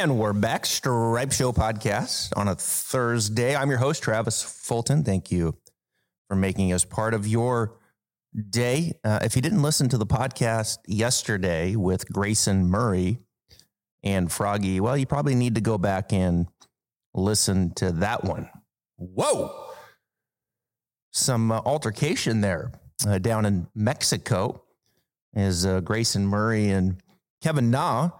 And we're back, Stripe Show podcast on a Thursday. I'm your host, Travis Fulton. Thank you for making us part of your day. Uh, if you didn't listen to the podcast yesterday with Grayson Murray and Froggy, well, you probably need to go back and listen to that one. Whoa! Some uh, altercation there uh, down in Mexico as uh, Grayson Murray and Kevin Na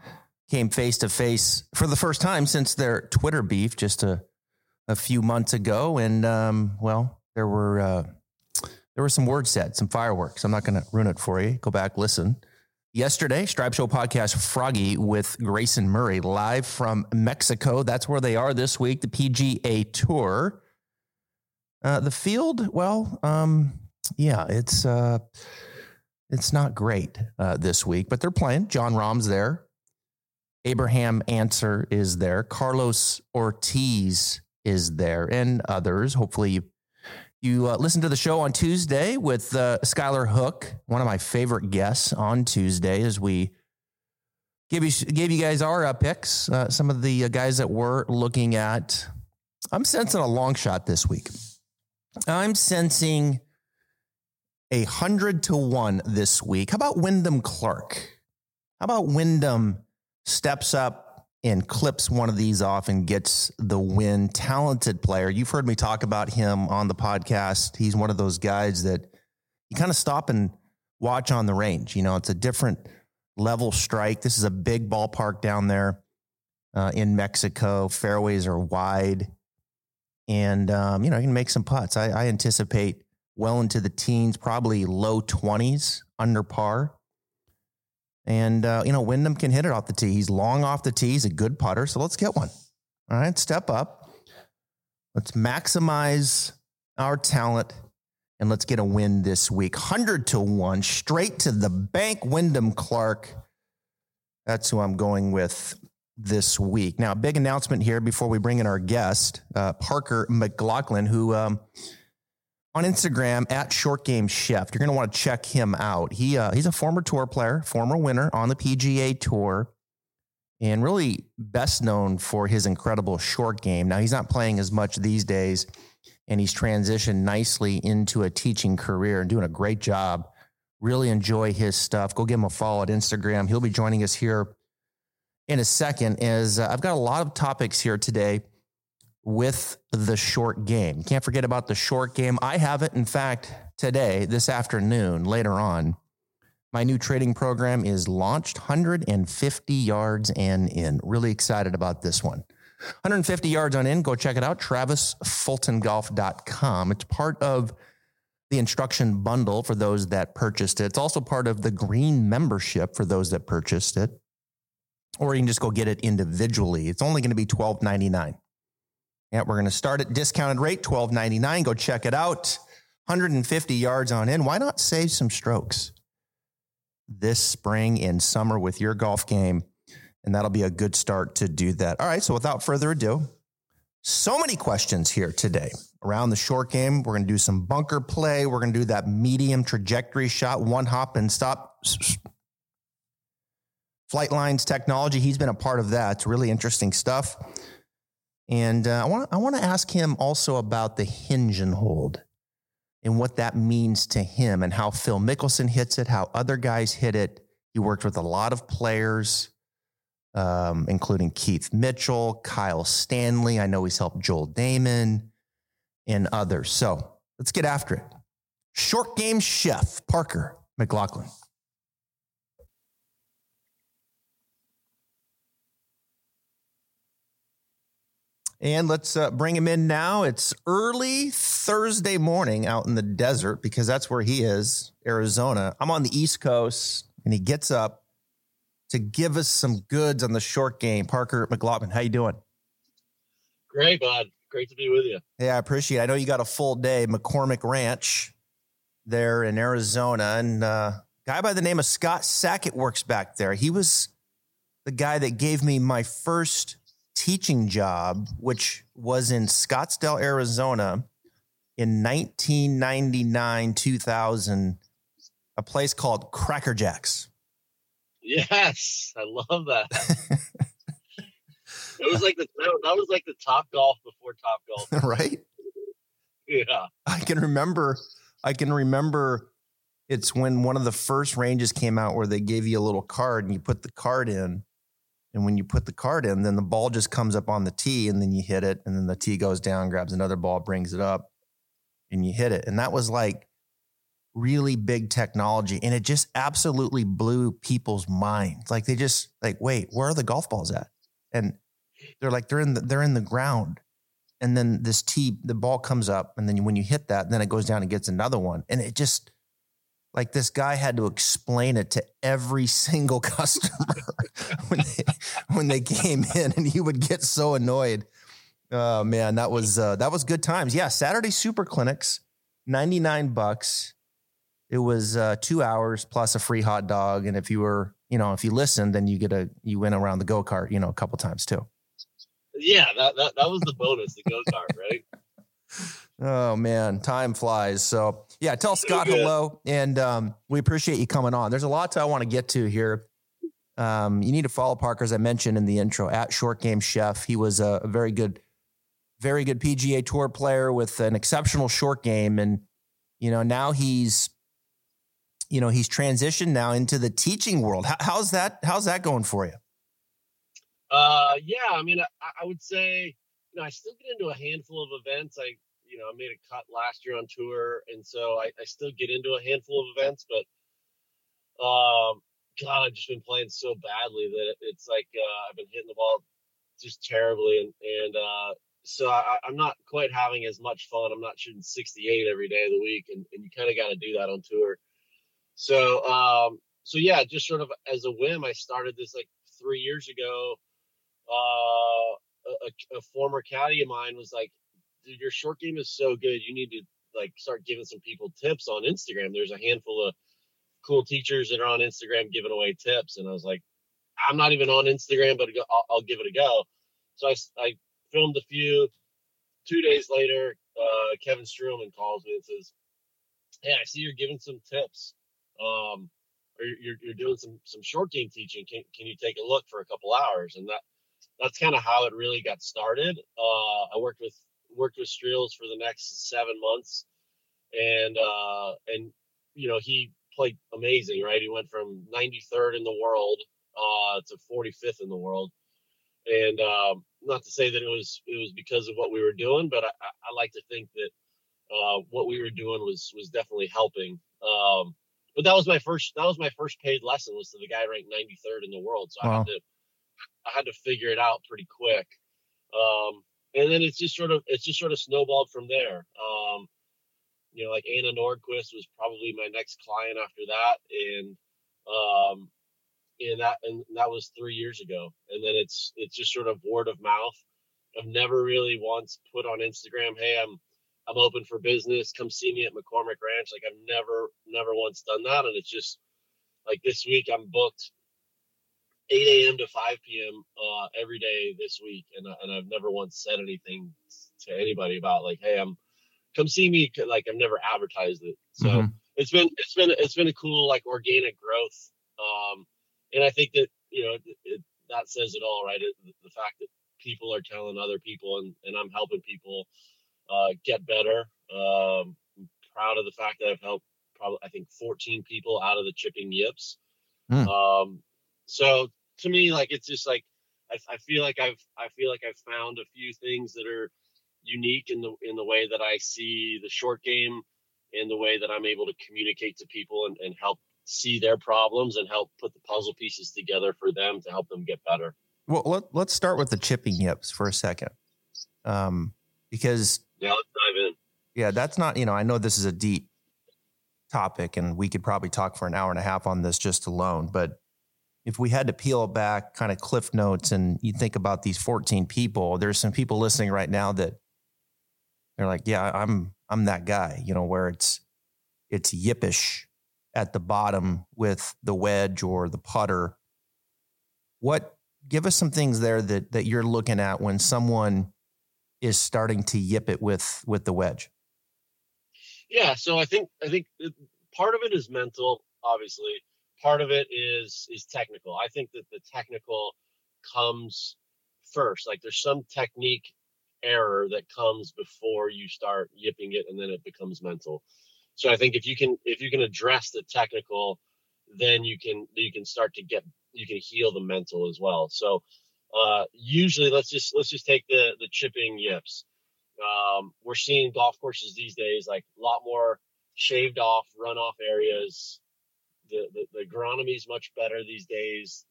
came face to face for the first time since their Twitter beef just a, a few months ago. And, um, well, there were uh, there were some words said, some fireworks. I'm not going to ruin it for you. Go back, listen. Yesterday, Stripe Show podcast Froggy with Grayson Murray live from Mexico. That's where they are this week, the PGA Tour. Uh, the field, well, um, yeah, it's uh, it's not great uh, this week, but they're playing. Jon Rahm's there. Abraham Ancer is there. Carlos Ortiz is there, and others. Hopefully, you you uh, to the show on Tuesday with uh, Skylar Hook, one of my favorite guests on Tuesday, as we gave you gave you guys our uh, picks. Uh, some of the uh, guys that we're looking at. I'm sensing a long shot this week. I'm sensing a hundred to one this week. How about Wyndham Clark? How about Wyndham steps up and clips one of these off and gets the win. Talented player. You've heard me talk about him on the podcast. He's one of those guys that you kind of stop and watch on the range. You know, it's a different level strike. This is a big ballpark down there uh, in Mexico. Fairways are wide. And, um, you know, you can make some putts. I, I anticipate well into the teens, probably low 20s under par. And, uh, you know, Wyndham can hit it off the tee. He's long off the tee. He's a good putter. So let's get one. All right, step up. Let's maximize our talent and let's get a win this week. 100 to 1, straight to the bank. Wyndham Clark. That's who I'm going with this week. Now, big announcement here before we bring in our guest, uh, Parker McLachlin, who um, on Instagram at Short Game Chef. You're going to want to check him out. He uh, he's a former tour player, former winner on the PGA Tour, and really best known for his incredible short game. Now he's not playing as much these days, and he's transitioned nicely into a teaching career and doing a great job. Really enjoy his stuff. Go give him a follow at Instagram. He'll be joining us here in a second. As uh, I've got a lot of topics here today with the short game. Can't forget about the short game. I have it, in fact, today, this afternoon, later on. My new trading program is launched 150 yards and in. Really excited about this one. 150 yards on in. Go check it out. TravisFultonGolf.com. It's part of the instruction bundle for those that purchased it. It's also part of the green membership for those that purchased it. Or you can just go get it individually. It's only going to be $12.99. Yeah, we're going to start at discounted rate, twelve ninety nine. Go check it out. 150 yards on in. Why not save some strokes this spring and summer with your golf game? And that'll be a good start to do that. All right. So without further ado, so many questions here today around the short game. We're going to do some bunker play. We're going to do that medium trajectory shot, one hop and stop. Flight lines technology. He's been a part of that. It's really interesting stuff. And uh, I want I want to ask him also about the hinge and hold and what that means to him and how Phil Mickelson hits it, how other guys hit it. He worked with a lot of players, um, including Keith Mitchell, Kyle Stanley. I know he's helped Joel Dahmen and others. So let's get after it. Short game chef Parker McLachlin. And let's uh, bring him in now. It's early Thursday morning out in the desert because that's where he is, Arizona. I'm on the East Coast, and he gets up to give us some goods on the short game. Parker McLachlin, how you doing? Great, bud. Great to be with you. Yeah, I appreciate it. I know you got a full day, McCormick Ranch there in Arizona. And uh, guy by the name of Scott Sackett works back there. He was the guy that gave me my first teaching job, which was in Scottsdale, Arizona in 1999, 2000, a place called Cracker Jacks. Yes, I love that. it was like the that was like the top golf before top golf. right? Yeah. I can remember I can remember it's when one of the first ranges came out where they gave you a little card and you put the card in. And when you put the card in, then the ball just comes up on the tee and then you hit it. And then the tee goes down, grabs another ball, brings it up, and you hit it. And that was like really big technology. And it just absolutely blew people's minds. Like they just like, wait, where are the golf balls at? And they're like, they're in the they're in the ground. And then this tee, the ball comes up, and then when you hit that, then it goes down and gets another one. And it just like this guy had to explain it to every single customer when they when they came in, and he would get so annoyed. Oh man, that was uh, that was good times. Yeah, Saturday Super Clinics, ninety nine bucks. It was uh, two hours plus a free hot dog, and if you were, you know, if you listened, then you get a you went around the go kart, you know, a couple times too. Yeah, that that, that was the bonus, the go kart, right? Oh man, time flies. So yeah, tell Scott hello, and um, we appreciate you coming on. There's a lot to, I want to get to here. Um, you need to follow Parker, as I mentioned in the intro, at Short Game Chef. He was a, a very good, very good PGA Tour player with an exceptional short game, and you know now he's, you know, he's transitioned now into the teaching world. How, how's that? How's that going for you? Uh, yeah, I mean, I, I would say, you know, I still get into a handful of events. I you know, I made a cut last year on tour, and so I, I still get into a handful of events, but um, God, I've just been playing so badly that it's like uh, I've been hitting the ball just terribly, and and uh, so I, I'm not quite having as much fun. I'm not shooting 68 every day of the week, and, and you kind of got to do that on tour. So um, so yeah, just sort of as a whim, I started this like three years ago. Uh, a, a former caddy of mine was like, dude, your short game is so good. You need to like start giving some people tips on Instagram. There's a handful of cool teachers that are on Instagram giving away tips. And I was like, I'm not even on Instagram, but I'll, I'll give it a go. So I, I filmed a few. Two days later, uh, Kevin Streelman calls me and says, Hey, I see you're giving some tips. Um, or you're, you're doing some, some short game teaching. Can, can you take a look for a couple hours? And that, that's kind of how it really got started. Uh, I worked with worked with Streels for the next seven months, and uh, and you know he played amazing, right? He went from 93rd in the world uh, to 45th in the world, and um, not to say that it was it was because of what we were doing, but I, I like to think that uh, what we were doing was was definitely helping. Um, but that was my first that was my first paid lesson was to the guy ranked 93rd in the world, so wow. I had to I had to figure it out pretty quick. Um, and then it's just sort of it's just sort of snowballed from there. Um, you know, like Anna Nordqvist was probably my next client after that, and um, and that and that was three years ago. And then it's it's just sort of word of mouth. I've never really once put on Instagram, "Hey, I'm I'm open for business. Come see me at McCormick Ranch." Like I've never never once done that, and it's just like this week I'm booked 8 a.m. to 5 p.m. Uh, every day this week, and and I've never once said anything to anybody about like, hey, I'm come see me. Like I've never advertised it, so mm-hmm. it's been it's been it's been a cool like organic growth. Um, and I think that you know it, it, that says it all, right? It, the fact that people are telling other people, and and I'm helping people uh, get better. Um, I'm proud of the fact that I've helped probably I think 14 people out of the chipping yips. Mm. Um, so to me, like it's just like I, I feel like I've I feel like I've found a few things that are unique in the in the way that I see the short game, in the way that I'm able to communicate to people and, and help see their problems and help put the puzzle pieces together for them to help them get better. Well, let, let's start with the chipping yips for a second, um, because yeah, let's dive in. Yeah, that's not you know I know this is a deep topic and we could probably talk for an hour and a half on this just alone, but if we had to peel back kind of cliff notes and you think about these 14 people, there's some people listening right now that they're like, yeah, I'm, I'm that guy, you know, where it's, it's yippish at the bottom with the wedge or the putter. What, give us some things there that, that you're looking at when someone is starting to yip it with, with the wedge. Yeah. So I think, I think part of it is mental, obviously part of it is is technical. I think that the technical comes first. Like there's some technique error that comes before you start yipping it and then it becomes mental. So I think if you can if you can address the technical, then you can you can start to get you can heal the mental as well. So uh, usually let's just let's just take the the chipping yips. Um, we're seeing golf courses these days like a lot more shaved off runoff areas. The, the, the agronomy is much better these days.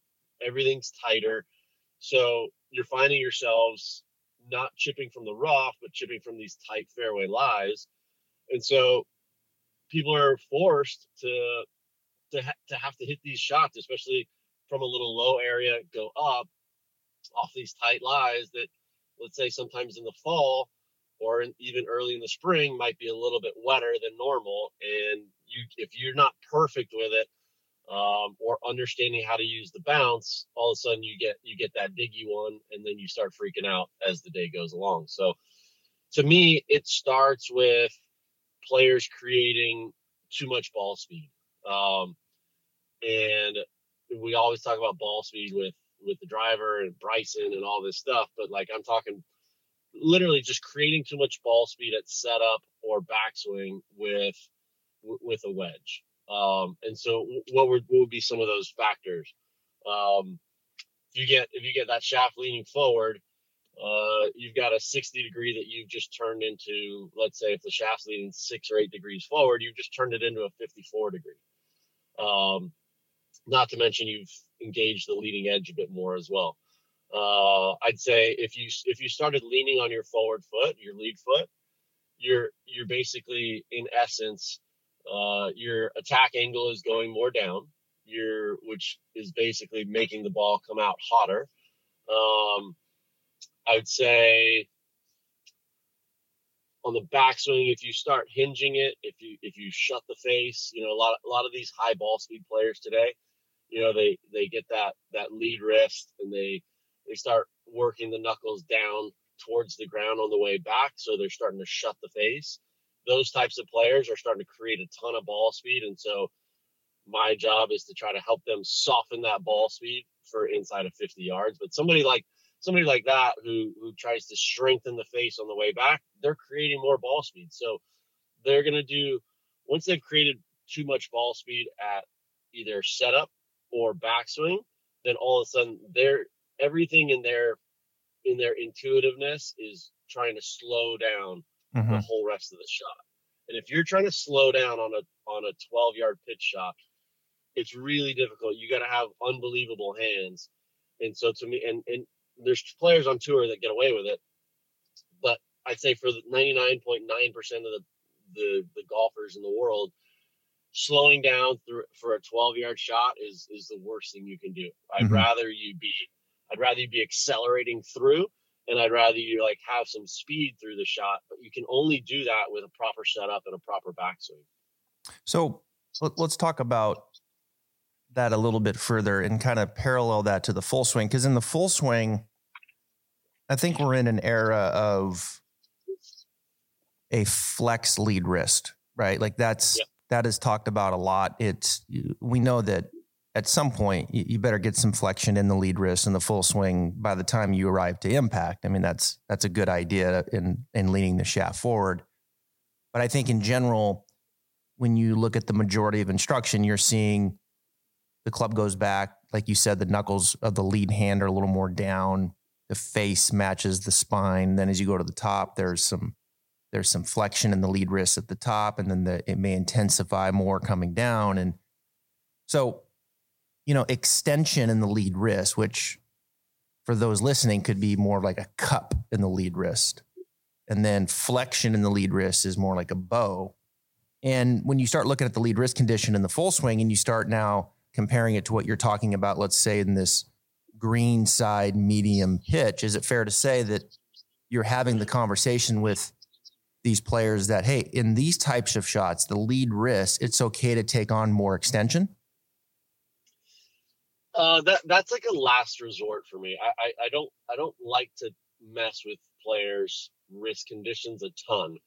Everything's tighter. So you're finding yourselves not chipping from the rough, but chipping from these tight fairway lies. And so people are forced to to ha- to have to hit these shots, especially from a little low area, go up off these tight lies that, let's say, sometimes in the fall or in, even early in the spring might be a little bit wetter than normal. And you, if you're not perfect with it, um, or understanding how to use the bounce, all of a sudden you get you get that diggy one, and then you start freaking out as the day goes along. So, to me, it starts with players creating too much ball speed, um, and we always talk about ball speed with with the driver and Bryson and all this stuff, but like I'm talking literally just creating too much ball speed at setup or backswing with with a wedge. Um, and so, what would what would be some of those factors? Um, if you get if you get that shaft leaning forward, uh, you've got a 60 degree that you've just turned into. Let's say if the shaft's leaning six or eight degrees forward, you've just turned it into a 54 degree. Um, not to mention you've engaged the leading edge a bit more as well. Uh, I'd say if you if you started leaning on your forward foot, your lead foot, you're you're basically in essence uh, your attack angle is going more down, your which is basically making the ball come out hotter. Um, I would say on the backswing, if you start hinging it, if you if you shut the face, you know a lot a lot of these high ball speed players today, you know they they get that that lead wrist and they they start working the knuckles down towards the ground on the way back, so they're starting to shut the face. Those types of players are starting to create a ton of ball speed, and so my job is to try to help them soften that ball speed for inside of 50 yards. But somebody like somebody like that who who tries to strengthen the face on the way back, they're creating more ball speed. So they're to do once they've created too much ball speed at either setup or backswing, then all of a sudden they're everything in their in their intuitiveness is trying to slow down mm-hmm. the whole rest of the shot. And if you're trying to slow down on a on a 12 yard pitch shot, it's really difficult. You got to have unbelievable hands. And so to me, and and there's players on tour that get away with it, but I'd say for the 99.9% of the, the the golfers in the world, slowing down through for a 12 yard shot is is the worst thing you can do. I'd mm-hmm. rather you be I'd rather you be accelerating through and I'd rather you like have some speed through the shot, but you can only do that with a proper setup and a proper backswing. So let's talk about that a little bit further and kind of parallel that to the full swing. Because in the full swing, I think we're in an era of a flex lead wrist, right? Like that's that is talked about a lot. It's we know that at some point you better get some flexion in the lead wrist and the full swing by the time you arrive to impact. I mean that's that's a good idea in in leaning the shaft forward. But I think in general, when you look at the majority of instruction, you're seeing the club goes back, like you said, the knuckles of the lead hand are a little more down. The face matches the spine. Then as you go to the top, there's some there's some flexion in the lead wrist at the top, and then the, it may intensify more coming down. And so you know, extension in the lead wrist, which for those listening could be more like a cup in the lead wrist. And then flexion in the lead wrist is more like a bow. And when you start looking at the lead wrist condition in the full swing and you start now comparing it to what you're talking about, let's say in this green side medium pitch, is it fair to say that you're having the conversation with these players that, hey, in these types of shots, the lead wrist, it's okay to take on more extension? Uh, that that's like a last resort for me. I, I, I don't I don't like to mess with players' wrist conditions a ton,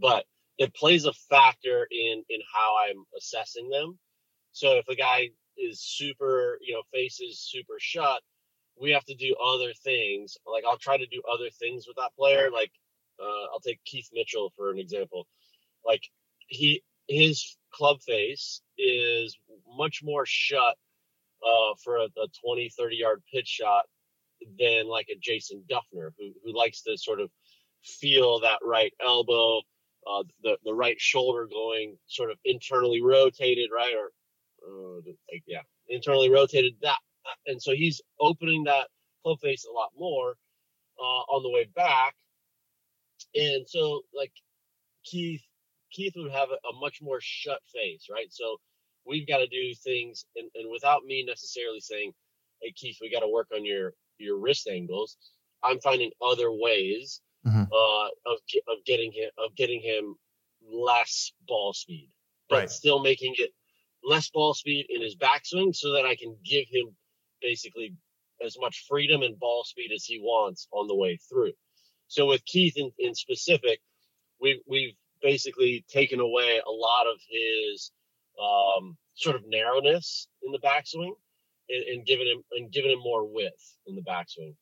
but it plays a factor in in how I'm assessing them. So if a guy is super, you know, faces super shut, we have to do other things. Like I'll try to do other things with that player. Like uh, I'll take Keith Mitchell for an example. Like he his club face is much more shut uh, for a, a 20, 30 yard pitch shot than like a Jason Dufner, who who likes to sort of feel that right elbow, uh, the the right shoulder going sort of internally rotated, right, or uh, like yeah, internally rotated. That and so he's opening that club face a lot more uh, on the way back, and so like Keith Keith would have a, a much more shut face, right? So we've got to do things, and, and without me necessarily saying, "Hey Keith, we got to work on your your wrist angles," I'm finding other ways mm-hmm. uh, of of getting him of getting him less ball speed, but right. still making it less ball speed in his backswing, so that I can give him basically as much freedom and ball speed as he wants on the way through. So with Keith in, in specific, we've we've basically taken away a lot of his um, sort of narrowness in the backswing and, and given him and given him more width in the backswing.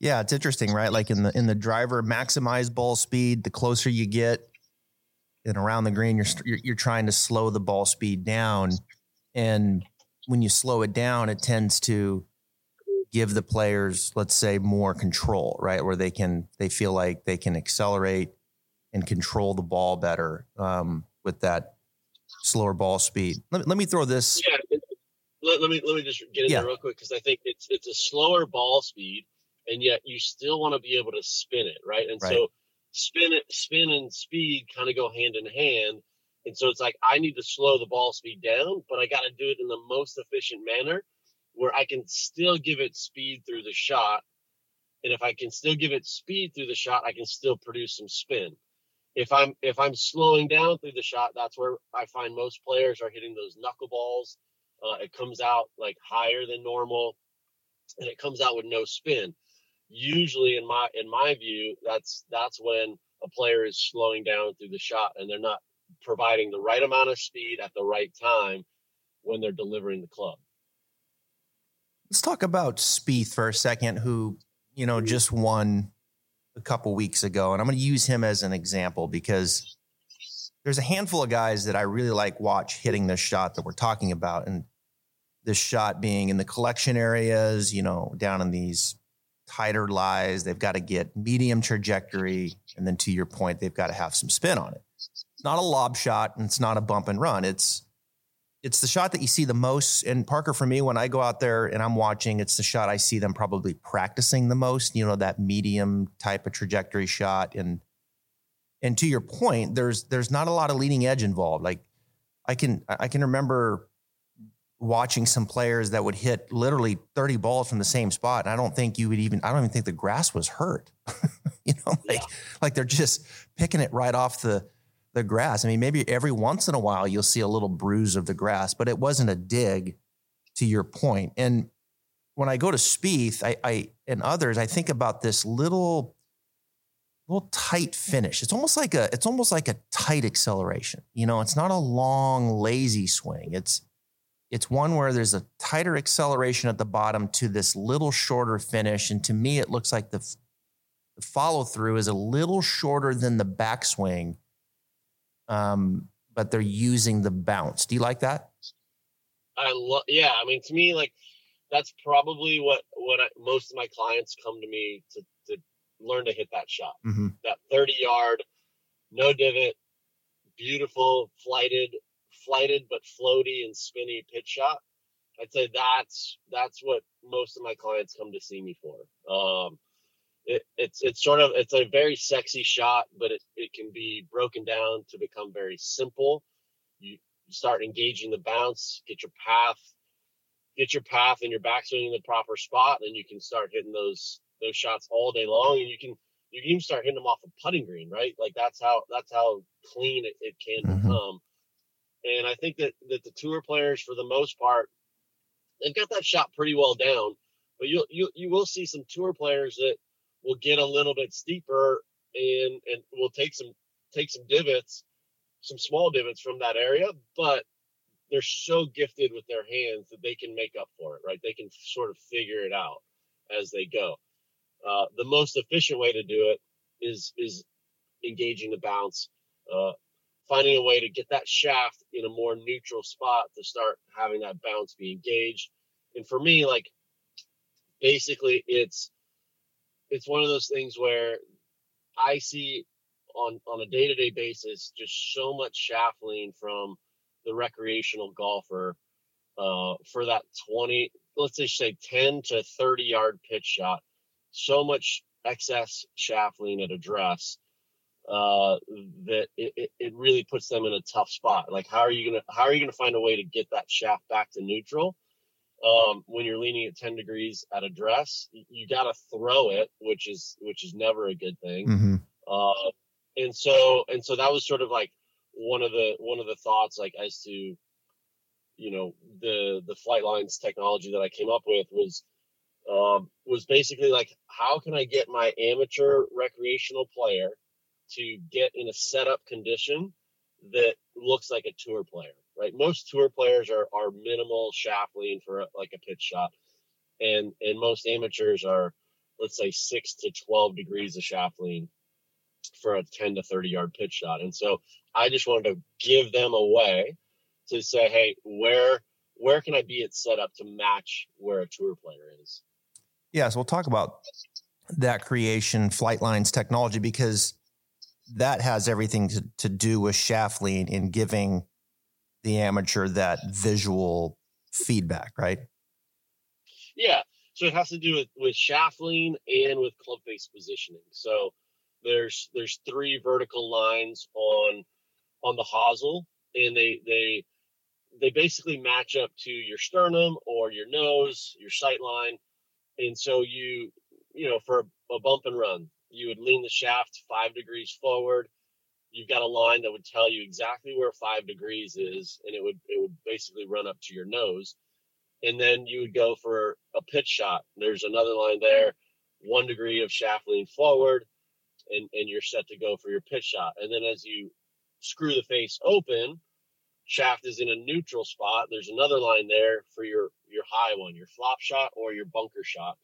Yeah, it's interesting, right? Like in the in the driver, maximize ball speed. The closer you get, and around the green, you're you're, you're trying to slow the ball speed down, and when you slow it down, it tends to give the players, let's say, more control, right? Where they can they feel like they can accelerate and control the ball better um, with that slower ball speed. Let me, let me throw this. Yeah, let, let me let me just get in yeah. there real quick because I think it's it's a slower ball speed, and yet you still want to be able to spin it, right? And right. so spin it, spin and speed kind of go hand in hand. And so it's like I need to slow the ball speed down, but I got to do it in the most efficient manner where I can still give it speed through the shot. And if I can still give it speed through the shot, I can still produce some spin. If I'm if I'm slowing down through the shot, that's where I find most players are hitting those knuckleballs. Uh, it comes out like higher than normal, and it comes out with no spin. Usually, in my in my view, that's that's when a player is slowing down through the shot and they're not providing the right amount of speed at the right time when they're delivering the club. Let's talk about Spieth for a second, who you know just won a couple weeks ago, and I'm going to use him as an example because there's a handful of guys that I really like watch hitting this shot that we're talking about, and this shot being in the collection areas, you know, down in these tighter lies. They've got to get medium trajectory, and then to your point, they've got to have some spin on it It's not a lob shot and it's not a bump and run. It's it's the shot that you see the most. And Parker, for me, when I go out there and I'm watching, it's the shot I see them probably practicing the most. You know, that medium type of trajectory shot. And and to your point, there's there's not a lot of leading edge involved. Like I can I can remember watching some players that would hit literally 30 balls from the same spot. And I don't think you would even I don't even think the grass was hurt. you know, like yeah. like they're just picking it right off the the grass. I mean, maybe every once in a while you'll see a little bruise of the grass, but it wasn't a dig to your point. And when I go to Spieth, I, I and others, I think about this little little tight finish. It's almost like a it's almost like a tight acceleration. You know, it's not a long lazy swing. It's it's one where there's a tighter acceleration at the bottom to this little shorter finish and to me it looks like the, the follow through is a little shorter than the backswing um, but they're using the bounce. Do you like that? I love. Yeah, I mean, to me, like that's probably what what I, most of my clients come to me to to learn to hit that shot. Mm-hmm. That thirty yard, no divot, beautiful flighted, flighted but floaty and spinny pitch shot. I'd say that's that's what most of my clients come to see me for. Um, it, it's it's sort of it's a very sexy shot, but it, it can be broken down to become very simple. You, start engaging the bounce, get your path, get your path and your backswing in the proper spot, and you can start hitting those those shots all day long, and you can you can even start hitting them off a putting green, right? Like that's how that's how clean it, it can mm-hmm. become. And I think that that the tour players, for the most part, they've got that shot pretty well down. But you you you will see some tour players that will get a little bit steeper and and we'll take some take some divots, some small divots from that area, but they're so gifted with their hands that they can make up for it, right? They can sort of figure it out as they go. Uh, the most efficient way to do it is is engaging the bounce, uh, finding a way to get that shaft in a more neutral spot to start having that bounce be engaged. And for me, like basically, it's it's one of those things where I see on on a day to day basis just so much lean from the recreational golfer uh, for that 20, let's just say 10 to 30 yard pitch shot. So much excess lean at address uh, that it, it really puts them in a tough spot. Like, how are you gonna how are you gonna find a way to get that shaft back to neutral um, when you're leaning at 10 degrees at address? You got to throw it, which is which is never a good thing. Mm-hmm. Uh, and so and so that was sort of like one of the one of the thoughts like as to you know the the flight lines technology that I came up with was um, was basically like how can I get my amateur recreational player to get in a setup condition that looks like a tour player, right? Most tour players are are minimal shaft lean for like a pitch shot, and and most amateurs are let's say six to twelve degrees of shaft lean for a 10 to 30 yard pitch shot. And so I just wanted to give them a way to say, hey, where where can I be at setup to match where a tour player is? Yeah, so we'll talk about that creation, Flightlines technology, because that has everything to, to do with shaft lean in giving the amateur that visual feedback, right? Yeah. So it has to do with, with shaft lean and with club face positioning. So there's there's three vertical lines on on the hosel, and they they they basically match up to your sternum or your nose, your sight line, and so you you know for a bump and run, you would lean the shaft five degrees forward. You've got a line that would tell you exactly where five degrees is, and it would it would basically run up to your nose. And then you would go for a pitch shot. There's another line there, one degree of shaft lean forward, and, and you're set to go for your pitch shot. And then as you screw the face open, shaft is in a neutral spot. There's another line there for your your high one, your flop shot or your bunker shot.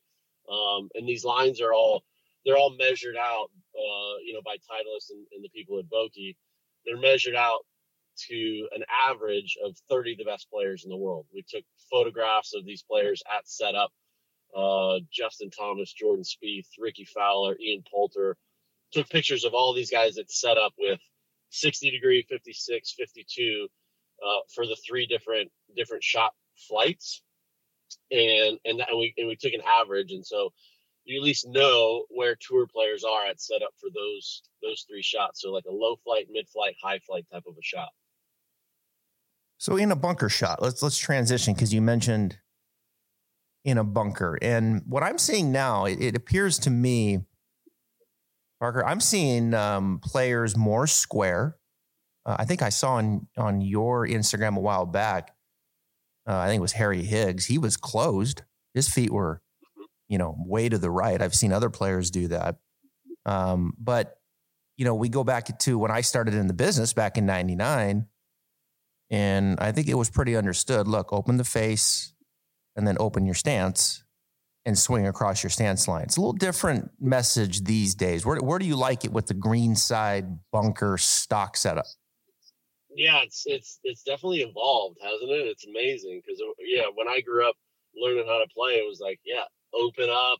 Um, and these lines are all they're all measured out, uh, you know, by Titleist and, and the people at Vokey. They're measured out to an average of 30 of the best players in the world. We took photographs of these players at setup. Uh, Justin Thomas, Jordan Spieth, Rickie Fowler, Ian Poulter, took pictures of all these guys that set up with 60 degree, 56, 52 uh, for the three different different shot flights, and and, and we and we took an average, and so you at least know where tour players are at setup for those those three shots. So like a low flight, mid flight, high flight type of a shot. So in a bunker shot, let's let's transition because you mentioned in a bunker, and what I'm seeing now, it, it appears to me Parker, I'm seeing um, players more square. Uh, I think I saw on on your Instagram a while back. Uh, I think it was Harry Higgs. He was closed. His feet were, you know, way to the right. I've seen other players do that. Um, but you know, we go back to when I started in the business back in '99, and I think it was pretty understood. Look, open the face, and then open your stance and swing across your stance line. It's a little different message these days. Where, where do you like it with the green side bunker stock setup? Yeah, it's it's it's definitely evolved, hasn't it? It's amazing because yeah, when I grew up learning how to play, it was like yeah, open up,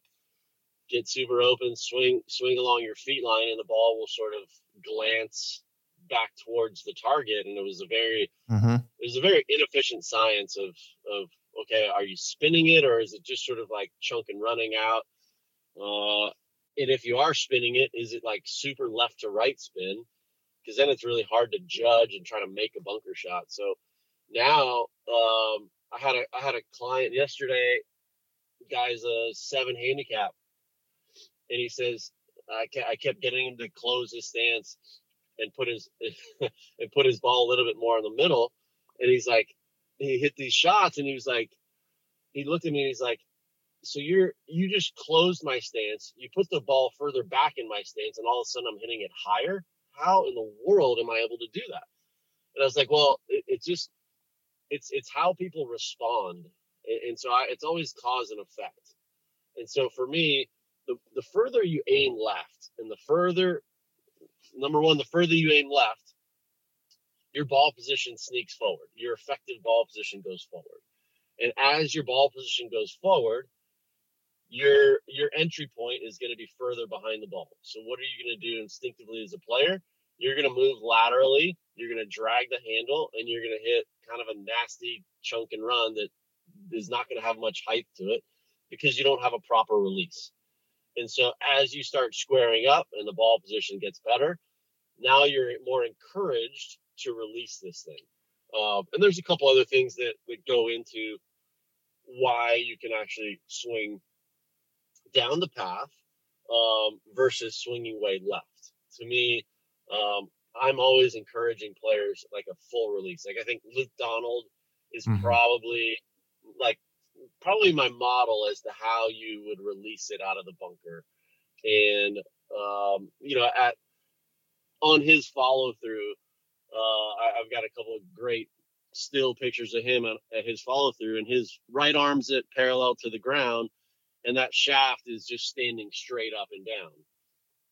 get super open, swing swing along your feet line, and the ball will sort of glance back towards the target. And it was a very mm-hmm. it was a very inefficient science of of okay, are you spinning it or is it just sort of like chunk and running out? Uh, and if you are spinning it, is it like super left to right spin? Because then it's really hard to judge and try to make a bunker shot. So now um, I had a I had a client yesterday, guy's a seven handicap, and he says I I kept getting him to close his stance and put his and put his ball a little bit more in the middle, and he's like, he hit these shots and he was like, he looked at me and he's like, so you're you just closed my stance. You put the ball further back in my stance, and all of a sudden I'm hitting it higher. How in the world am I able to do that? And I was like, well, it, it's just it's it's how people respond, and, and so I, it's always cause and effect. And so for me, the the further you aim left, and the further number one, the further you aim left, your ball position sneaks forward. Your effective ball position goes forward. And as your ball position goes forward, your your entry point is going to be further behind the ball. So what are you going to do instinctively as a player? You're going to move laterally, you're going to drag the handle and you're going to hit kind of a nasty chunk and run that is not going to have much height to it because you don't have a proper release. And so as you start squaring up and the ball position gets better, now you're more encouraged to release this thing. Um, and there's a couple other things that, would go into why you can actually swing down the path um, versus swinging way left. To me, um, I'm always encouraging players like a full release. Like I think Luke Donald is mm-hmm. probably like probably my model as to how you would release it out of the bunker. And um, you know, at on his follow through, uh, I, have got a couple of great still pictures of him at, at his follow through, and his right arm's at parallel to the ground, and that shaft is just standing straight up and down.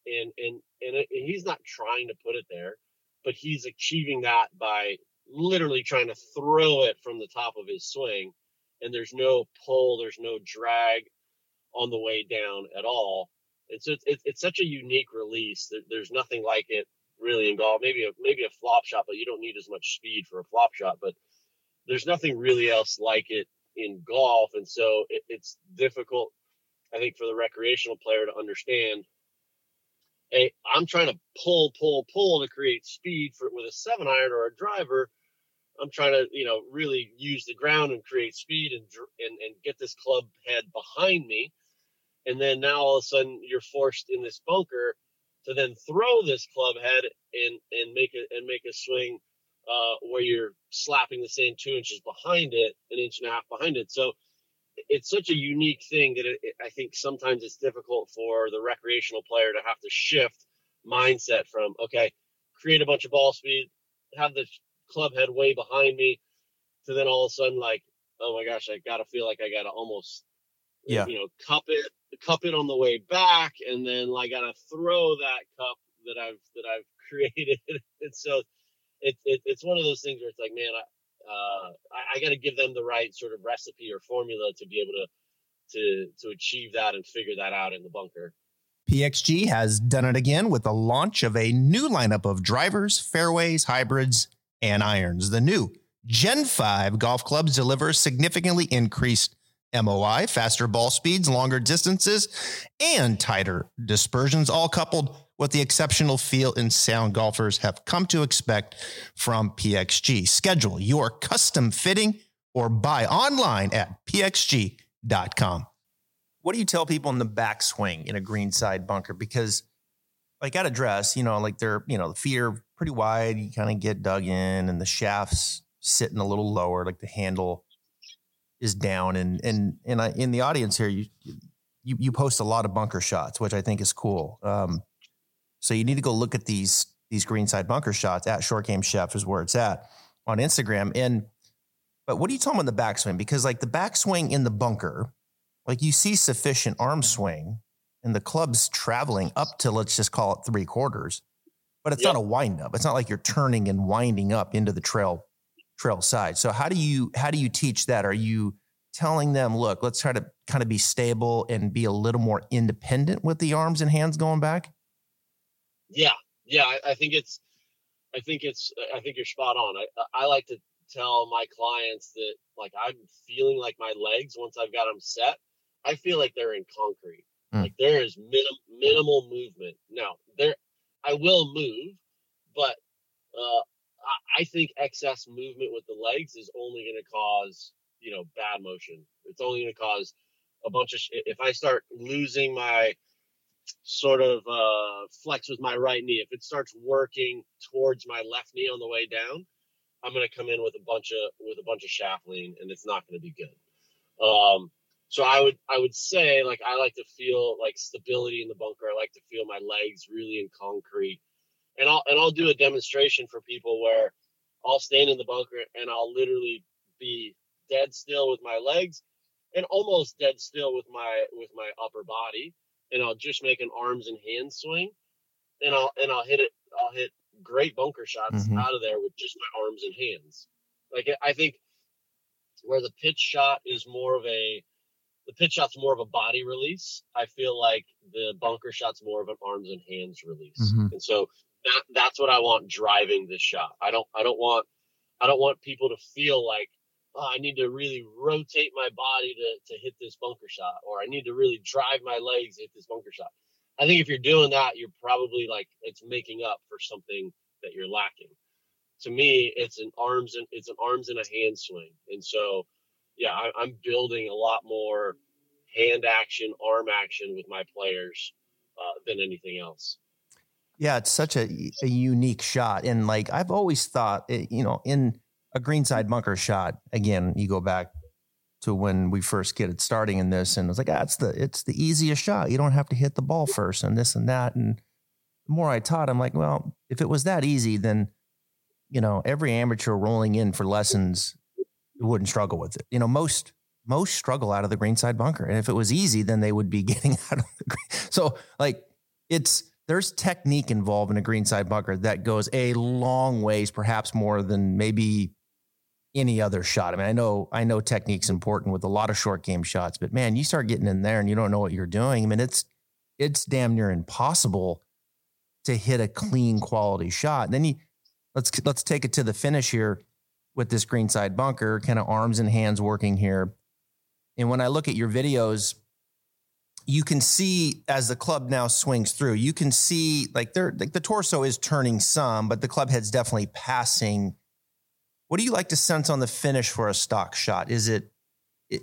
And and and, it, and he's not trying to put it there, but he's achieving that by literally trying to throw it from the top of his swing, and there's no pull, there's no drag on the way down at all. It's, it's, it's such a unique release. there's nothing like it really in golf. Maybe a maybe a flop shot, but you don't need as much speed for a flop shot. But there's nothing really else like it in golf, and so it, it's difficult, I think, for the recreational player to understand. Hey, I'm trying to pull, pull, pull to create speed for with a seven iron or a driver. I'm trying to, you know, really use the ground and create speed and and and get this club head behind me. And then now all of a sudden you're forced in this bunker to then throw this club head and and make it and make a swing uh, where you're slapping the same two inches behind it, an inch and a half behind it. So it's such a unique thing that it, it, I think sometimes it's difficult for the recreational player to have to shift mindset from okay, create a bunch of ball speed, have the club head way behind me, to then all of a sudden like, oh my gosh, I gotta feel like I gotta almost yeah. you know, cup it, cup it on the way back, and then I gotta throw that cup that I've that I've created. and so it, it, it's one of those things where it's like, man, I, uh, I, I got to give them the right sort of recipe or formula to be able to to to achieve that and figure that out in the bunker. PXG has done it again with the launch of a new lineup of drivers, fairways, hybrids, and irons. The new Gen 5 golf clubs deliver significantly increased MOI, faster ball speeds, longer distances, and tighter dispersions, all coupled with the exceptional feel and sound golfers have come to expect from PXG. Schedule your custom fitting or buy online at pxg.com. What do you tell people in the backswing in a greenside bunker? Because like at a dress, you know, like they're, you know, the feet are pretty wide, you kind of get dug in and the shafts sitting a little lower, like the handle is down and and and I, in the audience here you you you post a lot of bunker shots which I think is cool. Um, so you need to go look at these these greenside bunker shots at Short Game Chef is where it's at on Instagram. And but what do you tell them on the backswing? Because like the backswing in the bunker, like you see sufficient arm swing and the club's traveling up to let's just call it three quarters, but it's yep. not a wind up. It's not like you're turning and winding up into the trail trail side. So how do you how do you teach that? Are you telling them, look, let's try to kind of be stable and be a little more independent with the arms and hands going back? Yeah, yeah, I, I think it's, I think it's, I think you're spot on. I I like to tell my clients that like I'm feeling like my legs once I've got them set, I feel like they're in concrete. Mm. Like there is minim, minimal movement. Now there, I will move, but uh, I think excess movement with the legs is only going to cause, you know, bad motion. It's only going to cause a bunch of, sh- if I start losing my sort of uh, flex with my right knee, if it starts working towards my left knee on the way down, I'm going to come in with a bunch of, with a bunch of shaft lean and it's not going to be good. Um, so I would, I would say like, I like to feel like stability in the bunker. I like to feel my legs really in concrete and I'll and I'll do a demonstration for people where I'll stand in the bunker and I'll literally be dead still with my legs and almost dead still with my with my upper body and I'll just make an arms and hands swing and I'll and I'll hit it I'll hit great bunker shots mm-hmm. out of there with just my arms and hands. Like I think where the pitch shot is more of a the pitch shot's more of a body release. I feel like the bunker shot's more of an arms and hands release. Mm-hmm. And so that that's what I want driving this shot. I don't I don't want I don't want people to feel like oh, I need to really rotate my body to to hit this bunker shot or I need to really drive my legs to hit this bunker shot. I think if you're doing that, you're probably like it's making up for something that you're lacking. To me, it's an arms and it's an arms and a hand swing, and so yeah, I, I'm building a lot more hand action, arm action with my players uh, than anything else. Yeah, it's such a, a unique shot, and like I've always thought, eh, you know, in a greenside bunker shot. Again, you go back to when we first get it starting in this, and it's like, ah, it's the it's the easiest shot. You don't have to hit the ball first, and this and that. And the more I taught, I'm like, well, if it was that easy, then you know, every amateur rolling in for lessons wouldn't struggle with it. You know, most most struggle out of the greenside bunker, and if it was easy, then they would be getting out of the green. So, like, it's there's technique involved in a greenside bunker that goes a long ways, perhaps more than maybe any other shot. I mean, I know I know technique's important with a lot of short game shots, but man, you start getting in there and you don't know what you're doing. I mean, it's it's damn near impossible to hit a clean quality shot. And then you let's let's take it to the finish here with this greenside bunker, kind of arms and hands working here. And when I look at your videos, you can see as the club now swings through, you can see like they're like the torso is turning some, but the club head's definitely passing what do you like to sense on the finish for a stock shot? Is it,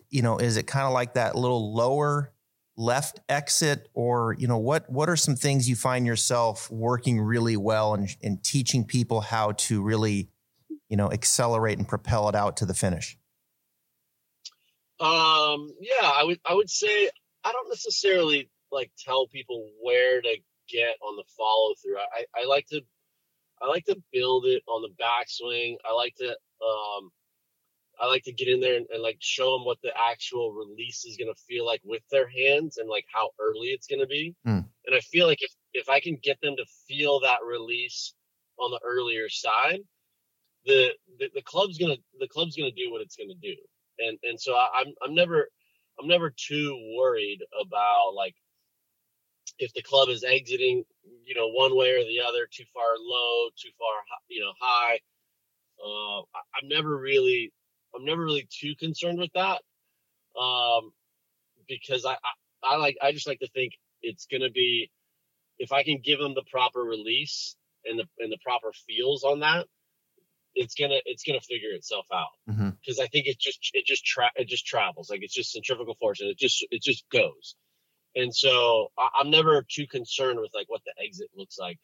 you know, is it kind of like that little lower left exit, or you know, what what are some things you find yourself working really well and, and teaching people how to really, you know, accelerate and propel it out to the finish? Um, yeah, I would I would say I don't necessarily like tell people where to get on the follow through. I, I like to I like to build it on the backswing. I like to um, I like to get in there and, and, like show them what the actual release is going to feel like with their hands and like how early it's going to be. Mm. And I feel like if if I can get them to feel that release on the earlier side, the the, the club's gonna the club's gonna do what it's gonna do. And and so I, I'm I'm never I'm never too worried about like if the club is exiting, you know, one way or the other, too far low, too far, you know, high. Uh, I, am never really, I'm never really too concerned with that, um, because I, I, I like, I just like to think it's to be, if I can give them the proper release and the and the proper feels on that, it's gonna it's gonna figure itself out. Because mm-hmm. I think it just it just tra- it just travels like it's just centrifugal force and it just it just goes. And so I, am never too concerned with like what the exit looks like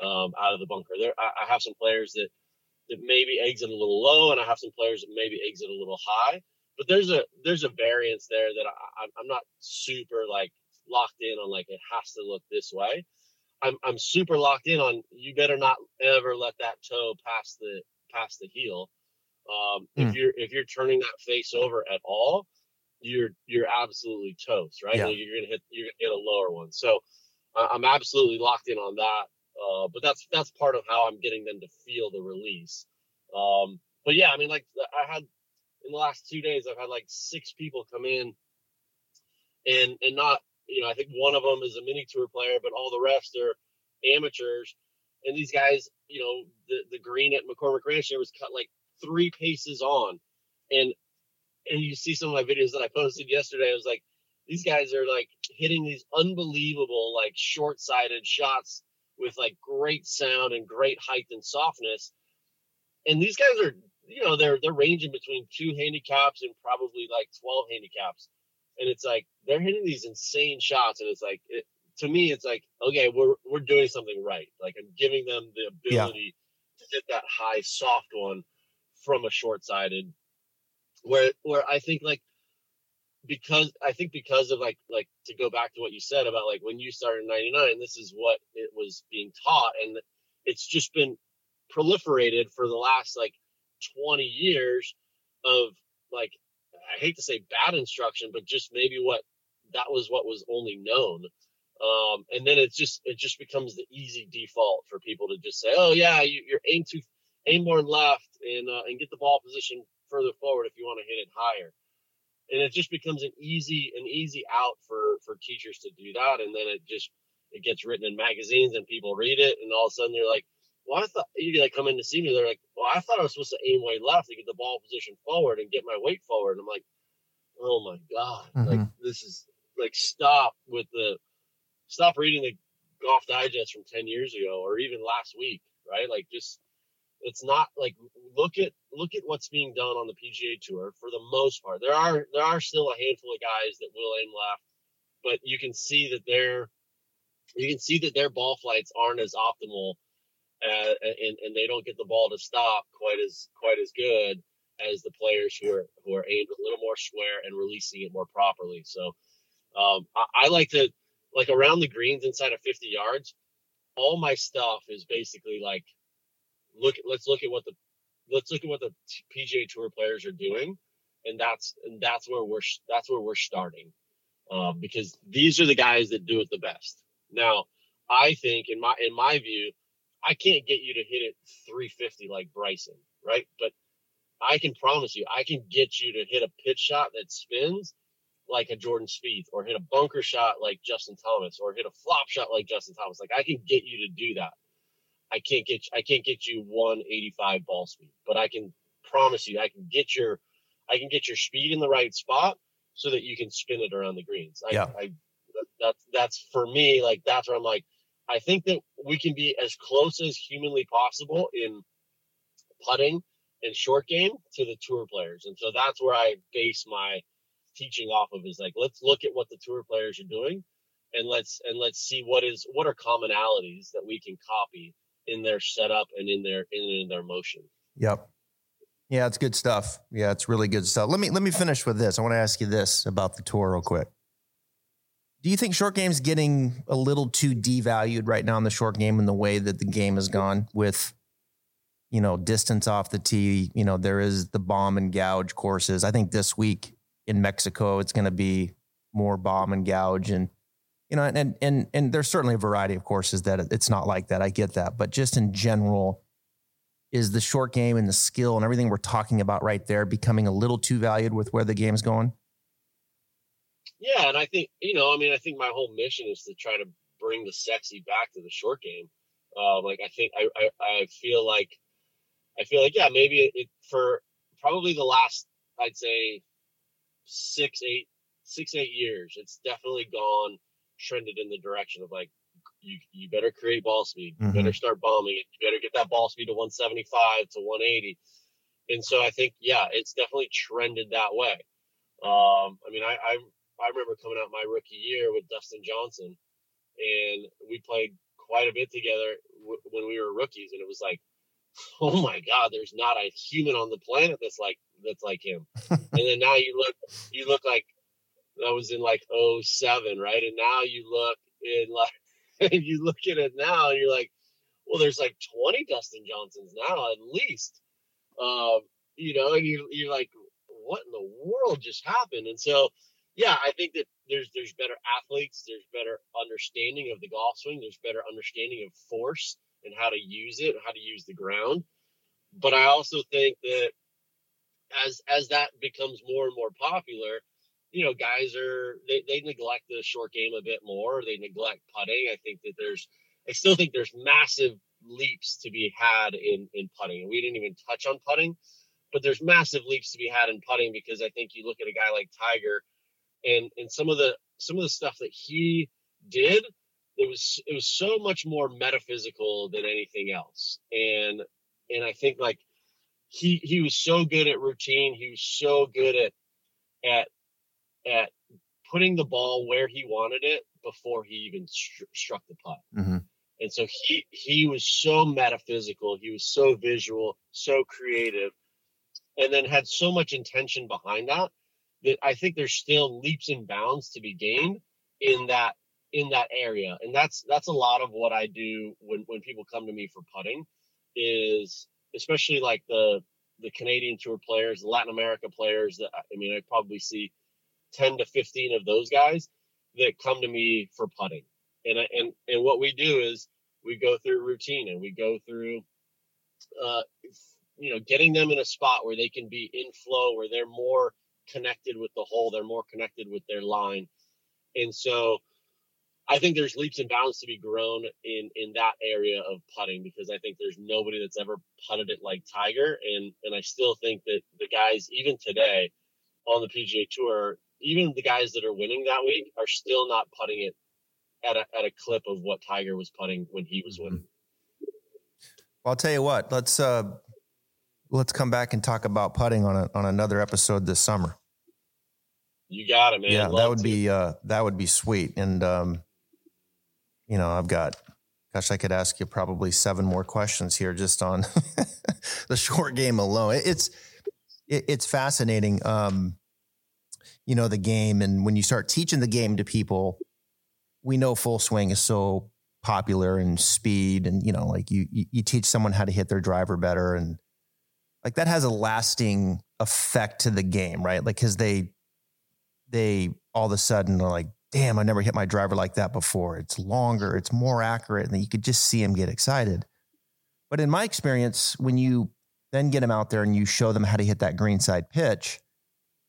um, out of the bunker. There, I, I, have some players that that maybe exit a little low, and I have some players that maybe exit a little high. But there's a there's a variance there that I, I'm not super like locked in on like it has to look this way. I'm I'm super locked in on you better not ever let that toe pass the pass the heel. Um, mm. If you're if you're turning that face over at all, you're you're absolutely toast, right? Yeah. you're gonna hit you're gonna hit a lower one. So uh, I'm absolutely locked in on that. Uh, but that's that's part of how I'm getting them to feel the release. Um, but yeah, I mean, like I had in the last two days, I've had like six people come in, and and not you know I think one of them is a mini tour player, but all the rest are amateurs. And these guys, you know, the the green at McCormick Ranch there was cut like three paces on, and and you see some of my videos that I posted yesterday. I was like, these guys are like hitting these unbelievable, like short sided shots with like great sound and great height and softness. And these guys are, you know, they're they're ranging between two handicaps and probably like 12 handicaps. And it's like they're hitting these insane shots. And it's like it, to me, it's like, okay, we're we're doing something right. Like I'm giving them the ability yeah. to hit that high soft one from a short sided where where I think like because I think because of like like to go back to what you said about like when you started in 99 this is what it was being taught and it's just been proliferated for the last like 20 years of like I hate to say bad instruction, but just maybe what that was what was only known. Um, and then it's just it just becomes the easy default for people to just say, oh yeah, you, are aim to aim more left and uh, and get the ball position further forward if you want to hit it higher. And it just becomes an easy an easy out for for teachers to do that, and then it just it gets written in magazines and people read it, and all of a sudden they're like, well, I thought you like come in to see me. They're like, well, I thought I was supposed to aim way left to get the ball position forward and get my weight forward. And I'm like, oh my god, mm-hmm. like this is like stop with the stop reading the golf digest from 10 years ago or even last week right? Like just it's not like look at look at what's being done on the PGA tour for the most part. There are there are still a handful of guys that will aim left but you can see that their you can see that their ball flights aren't as optimal uh, and and they don't get the ball to stop quite as quite as good as the players who are who are aimed a little more square and releasing it more properly. So um, I, I like to like around the greens inside of 50 yards, all my stuff is basically like, look, let's look at what the, let's look at what the PGA Tour players are doing, and that's and that's where we're that's where we're starting, um, because these are the guys that do it the best. Now, I think in my in my view, I can't get you to hit it 350 like Bryson, right? But I can promise you, I can get you to hit a pitch shot that spins like a Jordan Spieth or hit a bunker shot like Justin Thomas or hit a flop shot like Justin Thomas. Like I can get you to do that. I can't get I can't get you 185 ball speed, but I can promise you I can get your I can get your speed in the right spot so that you can spin it around the greens. I, yeah. I that's that's for me like that's where I'm like I think that we can be as close as humanly possible in putting and short game to the tour players. And so that's where I base my teaching off of is like let's look at what the tour players are doing and let's and let's see what is what are commonalities that we can copy in their setup and in their in, in their motion. Yep. Yeah, it's good stuff. Yeah, it's really good stuff. Let me let me finish with this. I want to ask you this about the tour real quick. Do you think short game's getting a little too devalued right now in the short game in the way that the game has gone with you know, distance off the tee, you know, there is the bomb and gouge courses. I think this week in Mexico, it's going to be more bomb and gouge and you know and and and there's certainly a variety of courses that it's not like that. I get that, but just in general is the short game and the skill and everything we're talking about right there becoming a little too valued with where the game's going? Yeah, and I think you know, I mean, I think my whole mission is to try to bring the sexy back to the short game. Uh, like I think I, I, I feel like I feel like yeah maybe it, for probably the last I'd say six, eight, six, eight years, it's definitely gone trended in the direction of like you you better create ball speed, you mm-hmm. better start bombing it, you better get that ball speed to 175 to 180. And so I think yeah, it's definitely trended that way. Um, I mean, I, I I remember coming out my rookie year with Dustin Johnson, and we played quite a bit together w- when we were rookies, and it was like, oh my god, there's not a human on the planet that's like that's like him. and then now you look, you look like that was in like 07, right? And now you look in like, you look at it now and you're like, well, there's like 20 Dustin Johnsons now at least. Um, you know, and you, you're like, what in the world just happened? And so, yeah, I think that there's there's better athletes, there's better understanding of the golf swing, there's better understanding of force and how to use it, how to use the ground. But I also think that as as that becomes more and more popular, you know, guys are they, they neglect the short game a bit more. They neglect putting. I think that there's I still think there's massive leaps to be had in in putting. And we didn't even touch on putting, but there's massive leaps to be had in putting because I think you look at a guy like Tiger and and some of the some of the stuff that he did it was it was so much more metaphysical than anything else and and i think like he he was so good at routine. He was so good at at at putting the ball where he wanted it before he even str- struck the putt. Mm-hmm. And so he he was so metaphysical. He was so visual, so creative, and then had so much intention behind that that I think there's still leaps and bounds to be gained in that in that area. And that's that's a lot of what I do when when people come to me for putting is especially like the the Canadian Tour players, the Latin America players. That I mean, I probably see ten to fifteen of those guys that come to me for putting, and and and what we do is we go through routine and we go through, uh, you know, getting them in a spot where they can be in flow, where they're more connected with the hole, they're more connected with their line, and so I think there's leaps and bounds to be grown in in that area of putting because I think there's nobody that's ever putted it like Tiger, and and I still think that the guys even today on the PGA Tour, even the guys that are winning that week, are still not putting it at a at a clip of what Tiger was putting when he was winning. Well, I'll tell you what. Let's uh let's come back and talk about putting on a, on another episode this summer. You got it, man. Yeah, Love that would to. be uh that would be sweet. And um you know, I've got gosh, I could ask you probably seven more questions here just on the short game alone. It's it, it's fascinating. Um you know, the game and when you start teaching the game to people, we know full swing is so popular and speed and you know like you, you teach someone how to hit their driver better and like that has a lasting effect to the game right like because they they all of a sudden are like damn i never hit my driver like that before it's longer it's more accurate and you could just see him get excited but in my experience when you then get him out there and you show them how to hit that greenside pitch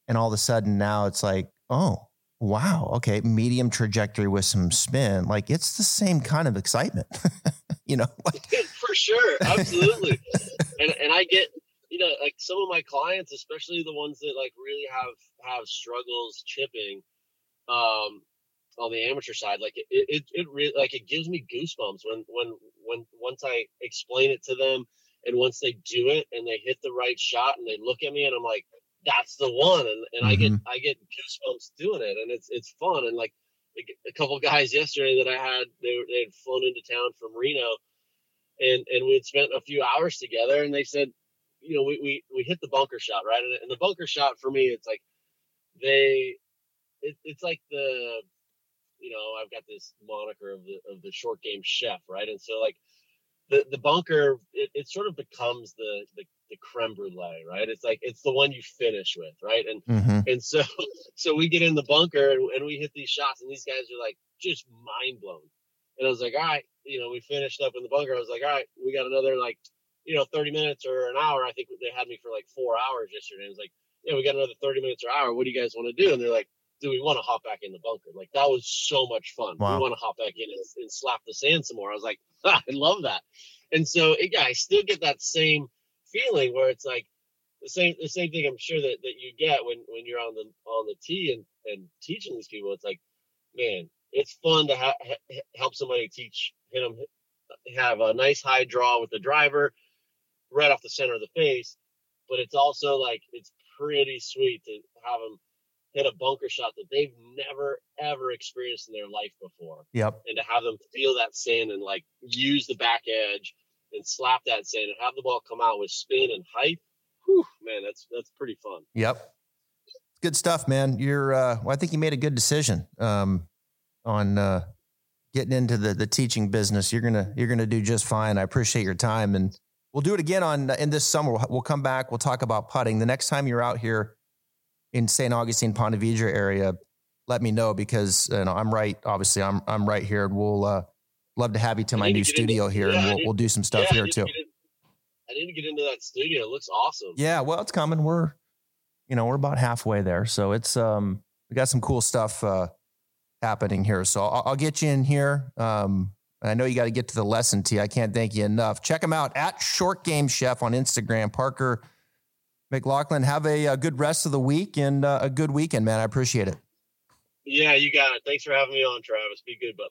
and all of a sudden now it's like oh wow, okay, medium trajectory with some spin. Like it's the same kind of excitement, you know? For sure, absolutely. and and I get you know like some of my clients, especially the ones that like really have have struggles chipping, um, on the amateur side, like it it it really like it gives me goosebumps when when when once I explain it to them and once they do it and they hit the right shot and they look at me and I'm like that's the one and, and I get mm-hmm. I get goosebumps doing it and it's it's fun and like like, a couple guys yesterday that I had they were, they had flown into town from Reno and and we had spent a few hours together and they said you know we we, we hit the bunker shot right? And, and the bunker shot for me it's like they it, it's like the you know I've got this moniker of the of the short game chef right? And so like the the bunker it, it sort of becomes the, the the creme brulee right? It's like it's the one you finish with right? And mhm. and so so we get in the bunker and, and we hit these shots and these guys are like just mind blown. And i was like all right you know we finished up in the bunker. I was like all right we got another like you know 30 minutes or an hour. I think they had me for like four hours yesterday. I was like yeah we got another 30 minutes or hour. What do you guys want to do? And they're like do we want to hop back in the bunker like that was so much fun Wow. we want to hop back in and, and slap the sand some more i was like ah, i love that and so yeah i still get that same feeling where it's like the same the same thing I'm sure that, that you get when when you're on the on the tee and and teaching these people. It's like, man, it's fun to ha- help somebody teach hit them have a nice high draw with the driver right off the center of the face, but it's also like it's pretty sweet to have them hit a bunker shot that they've never ever experienced in their life before Yep. and to have them feel that sand and like use the back edge and slap that sand and have the ball come out with spin and height. Whew, man, that's that's pretty fun. Yep. Good stuff, man. You're, uh, well, I think you made a good decision, um, on, uh, getting into the, the teaching business. You're going to, you're going to do just fine. I appreciate your time and we'll do it again on, in this summer. We'll, we'll come back. We'll talk about putting the next time you're out here in St. Augustine, Ponte Vedra area. Let me know because you know, I'm right. Obviously I'm, I'm right here and we'll, uh, love to have you to I my need to new into- studio here yeah, and we'll, we'll do some stuff Yeah, here too. I need to get into that studio. It looks awesome. Yeah, well, it's coming. We're, you know, we're about halfway there, so it's um, we got some cool stuff uh, happening here. So I'll, I'll get you in here. Um, I know you got to get to the lesson T. I can't thank you enough. Check him out at Short Game Chef on Instagram. Parker McLachlin. Have a, a good rest of the week and uh, a good weekend, man. I appreciate it. Yeah, you got it. Thanks for having me on, Travis. Be good, bud.